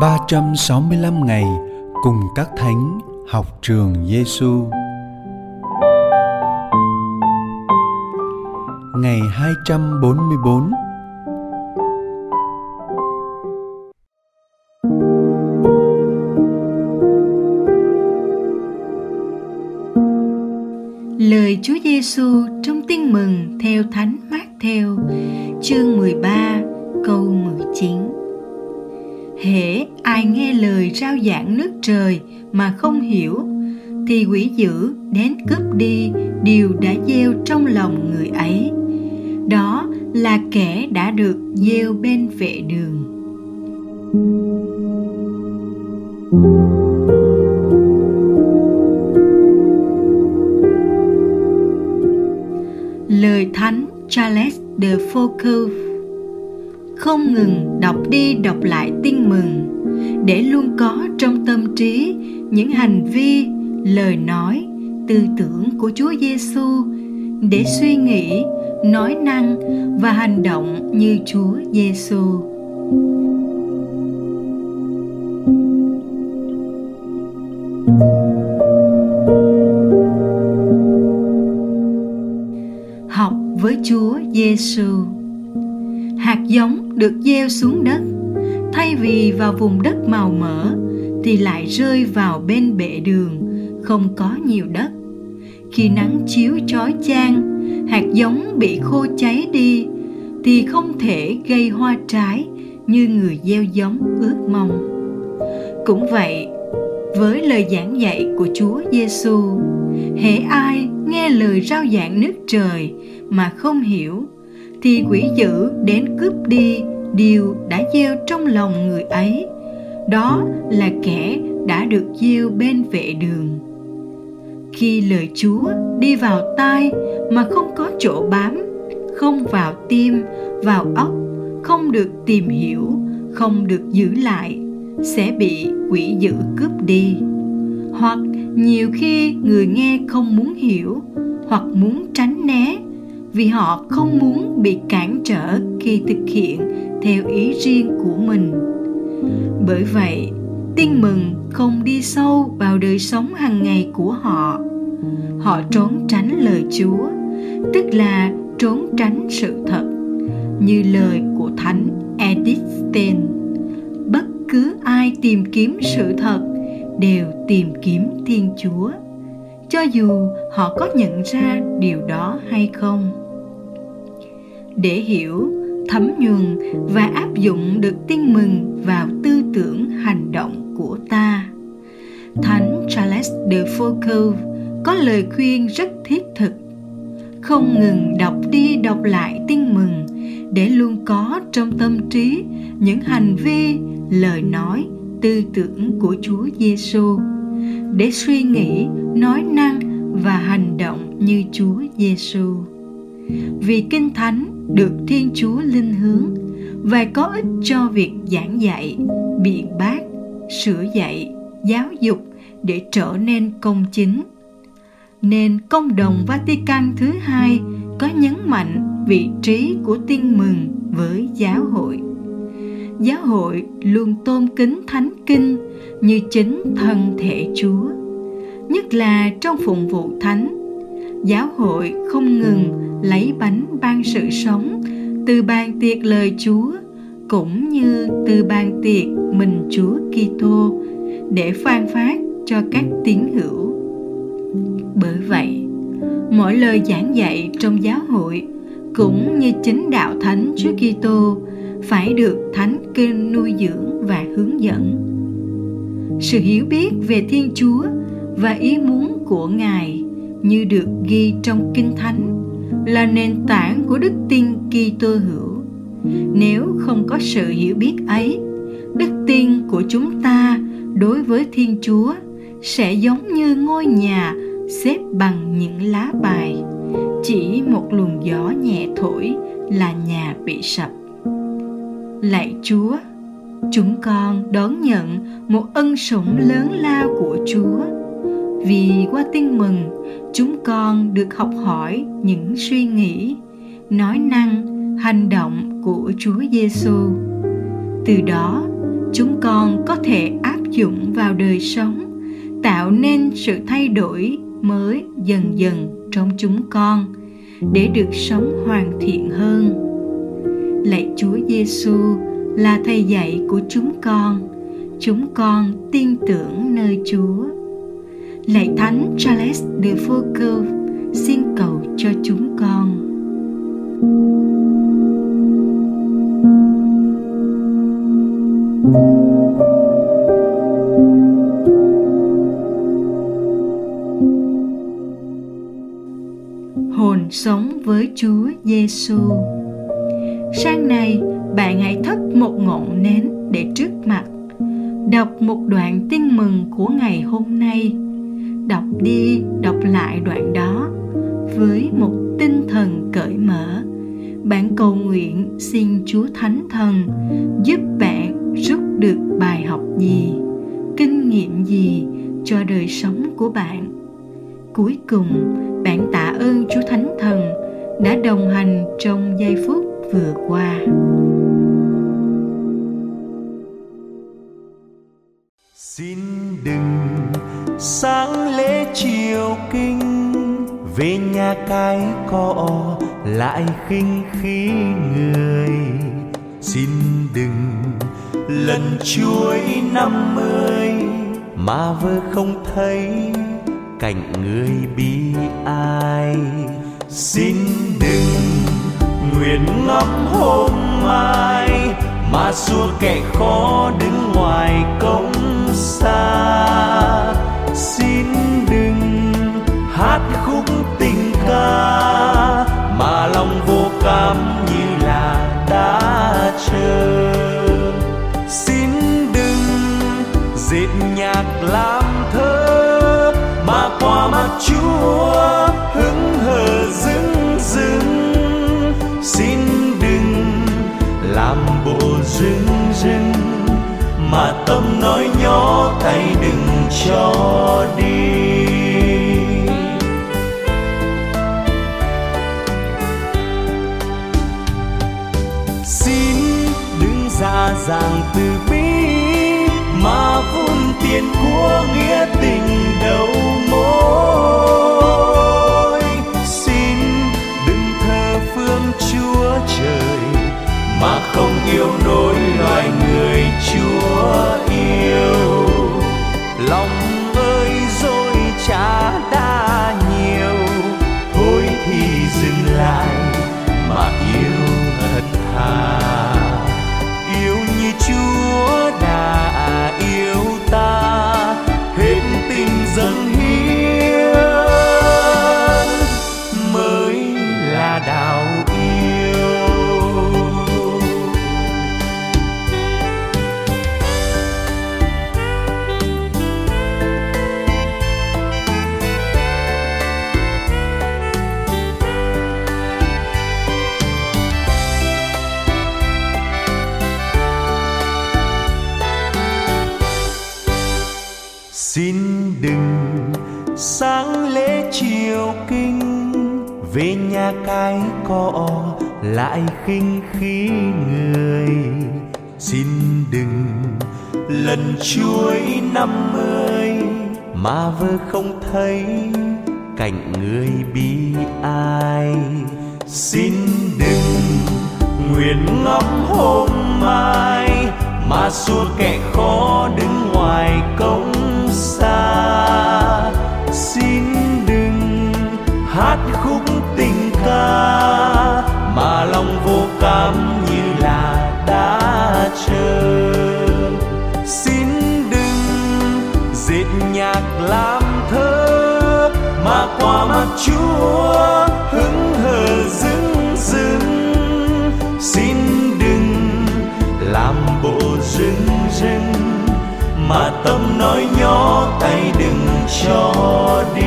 365 ngày cùng các thánh học trường Giêsu. Ngày 244 Lời Chúa Giêsu trong Tin mừng theo Thánh mà không hiểu, thì quỷ dữ đến cướp đi điều đã gieo trong lòng người ấy. Đó là kẻ đã được gieo bên vệ đường. Lời thánh Charles de Foucault không ngừng đọc đi đọc lại tin mừng để luôn có trong tâm trí những hành vi, lời nói, tư tưởng của Chúa Giêsu để suy nghĩ, nói năng và hành động như Chúa Giêsu. Học với Chúa Giêsu hạt giống được gieo xuống đất thay vì vào vùng đất màu mỡ thì lại rơi vào bên bệ đường không có nhiều đất. Khi nắng chiếu chói chang hạt giống bị khô cháy đi thì không thể gây hoa trái như người gieo giống ước mong. Cũng vậy với lời giảng dạy của Chúa Giêsu, hễ ai nghe lời rao giảng nước trời mà không hiểu thì quỷ dữ đến cướp đi điều đã gieo trong lòng người ấy. Đó là kẻ đã được gieo bên vệ đường. Khi lời chúa đi vào tai mà không có chỗ bám, không vào tim, vào óc, không được tìm hiểu, không được giữ lại, sẽ bị quỷ dữ cướp đi. Hoặc nhiều khi người nghe không muốn hiểu, hoặc muốn tránh né vì họ không muốn bị cản trở khi thực hiện theo ý riêng của mình. Bởi vậy, tin mừng không đi sâu vào đời sống hàng ngày của họ. Họ trốn tránh lời chúa, tức là trốn tránh sự thật, như lời của thánh edith stein. Bất cứ ai tìm kiếm sự thật đều tìm kiếm thiên chúa, cho dù họ có nhận ra điều đó hay không để hiểu, thấm nhuần và áp dụng được tin mừng vào tư tưởng, hành động của ta. Thánh charles de foucault có lời khuyên rất thiết thực. Không ngừng đọc đi đọc lại tin mừng để luôn có trong tâm trí những hành vi, lời nói, tư tưởng của chúa giêsu để suy nghĩ, nói năng và hành động như chúa giêsu vì kinh thánh được Thiên Chúa linh hướng và có ích cho việc giảng dạy, biện bác, sửa dạy, giáo dục để trở nên công chính. Nên công đồng Vatican thứ hai có nhấn mạnh vị trí của tin mừng với giáo hội. Giáo hội luôn tôn kính thánh kinh như chính thân thể Chúa, nhất là trong phụng vụ thánh giáo hội không ngừng lấy bánh ban sự sống từ ban tiệc lời Chúa cũng như từ ban tiệc mình Chúa Kitô để phan phát cho các tín hữu. Bởi vậy, mỗi lời giảng dạy trong giáo hội cũng như chính đạo thánh Chúa Kitô phải được thánh kinh nuôi dưỡng và hướng dẫn. Sự hiểu biết về Thiên Chúa và ý muốn của Ngài như được ghi trong Kinh Thánh là nền tảng của đức tin Kitô hữu. Nếu không có sự hiểu biết ấy, đức tin của chúng ta đối với Thiên Chúa sẽ giống như ngôi nhà xếp bằng những lá bài. Chỉ một luồng gió nhẹ thổi là nhà bị sập. Lạy Chúa, chúng con đón nhận một ân sủng lớn lao của Chúa vì qua tin mừng, chúng con được học hỏi những suy nghĩ, nói năng, hành động của Chúa Giêsu từ đó, chúng con có thể áp dụng vào đời sống, tạo nên sự thay đổi mới dần dần trong chúng con để được sống hoàn thiện hơn. Lạy chúa giêsu là thầy dạy của chúng con. Chúng con tin tưởng nơi chúa lạy thánh charles de foucault xin cầu cho chúng con hồn sống với Chúa Giêsu. Sáng nay, bạn hãy thắp một ngọn nến để trước mặt. Đọc một đoạn tin mừng của ngày hôm nay. Đọc đi, đọc lại đoạn đó với một tinh thần cởi mở. Bạn cầu nguyện xin Chúa Thánh Thần giúp bạn rút được bài học gì, kinh nghiệm gì cho đời sống của bạn. Cuối cùng, bạn tạ ơn Chúa Thánh Thần đã đồng hành trong giây phút vừa qua. Xin đừng sáng lễ chiều kinh, về nhà cái cọ lại khinh khí người. Xin đừng lần chuối năm mươi mà vơ không thấy cạnh người bi ai. Xin đừng nguyện ngắm hôm mai mà xua kẻ khó đứng ngoài công chúa hứng hờ dưng dưng xin đừng làm bộ dưng dưng mà tâm nói nhỏ tay đừng cho đi. Xin đứng ra dàng từ bi, mà vun tiền của nghĩa tình đầu mối xin đừng thờ phương chúa trời mà không yêu nổi loài người chúa yêu. Xin đừng sáng lễ chiều kinh, về nhà cái cọ lại khinh khí người. Xin đừng lần chuối năm mươi mà vơ không thấy cạnh người bi ai. Xin đừng nguyện ngóng hôm mai mà xua kẻ khó đứng ngoài cổng xa. Xin đừng hát khúc tình ca mà lòng vô cảm như là đã chờ. Xin đừng dệt nhạc làm thơ mà qua mắt chúa hứng hờ dưng dưng xin đừng làm bộ dưng dưng mà tâm nói nhỏ tay đừng cho đi.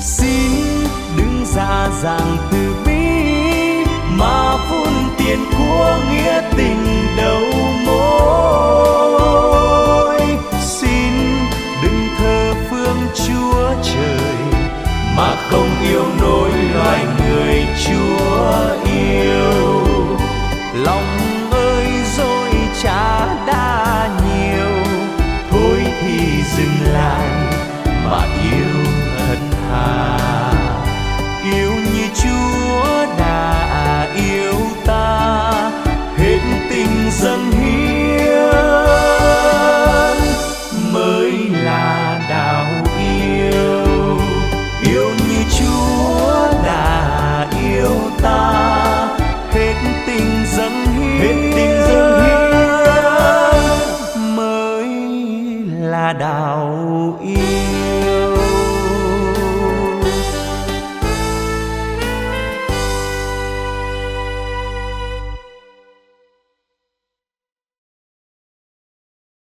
Xin đứng ra dàng từ bi, mà phun tiền của nghĩa tình đâu